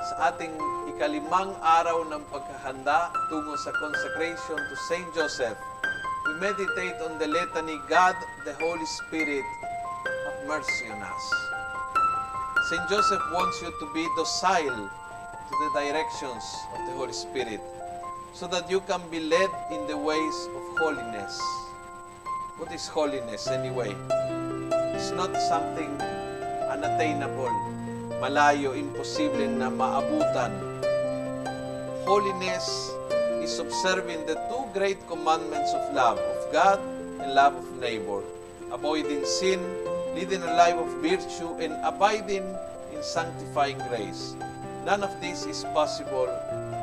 sa ating ikalimang araw ng pagkahanda tungo sa consecration to Saint Joseph, we meditate on the litany, God, the Holy Spirit, have mercy on us. Saint Joseph wants you to be docile to the directions of the Holy Spirit so that you can be led in the ways of holiness. What is holiness anyway? It's not something unattainable, malayo, imposible na maabutan. Holiness is observing the two great commandments of love, of God and love of neighbor, avoiding sin, leading a life of virtue, and abiding in sanctifying grace. None of this is possible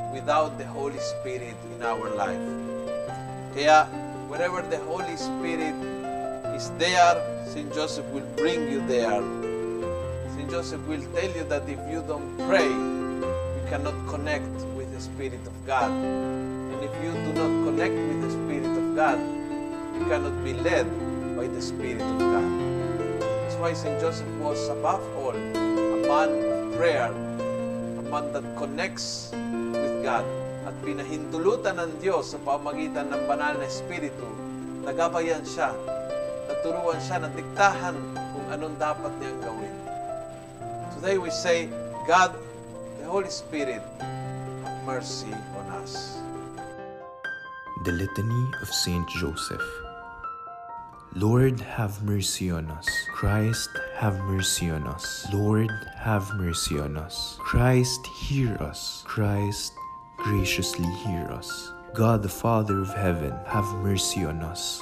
without the Holy Spirit in our life. Kaya, wherever the Holy Spirit is there, St. Joseph will bring you there. Joseph will tell you that if you don't pray, you cannot connect with the Spirit of God. And if you do not connect with the Spirit of God, you cannot be led by the Spirit of God. That's why St. Joseph was above all a man of prayer, a man that connects with God. At pinahintulutan ng Diyos sa pamagitan ng banal na Espiritu, nagabayan siya, naturuan siya, natiktahan kung anong dapat niyang gawin. Today we say, God, the Holy Spirit, have mercy on us. The Litany of Saint Joseph. Lord, have mercy on us. Christ, have mercy on us. Lord, have mercy on us. Christ, hear us. Christ, graciously hear us. God the Father of heaven, have mercy on us.